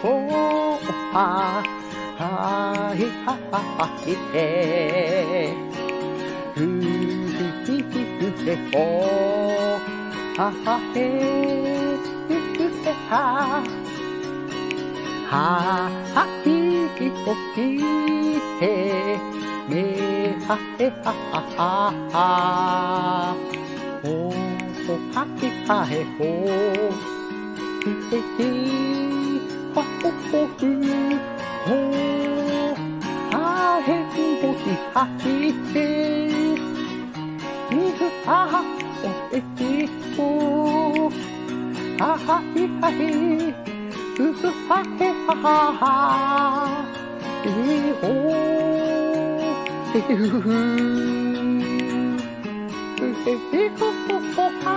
ほははいははいへふひひふへほははへふふへはははひひほひへめはへはははほほはひはへほへへはほほふほはへんほひはひへみふははおへひほははひはひふふはへはははえほへふふふへへほほほは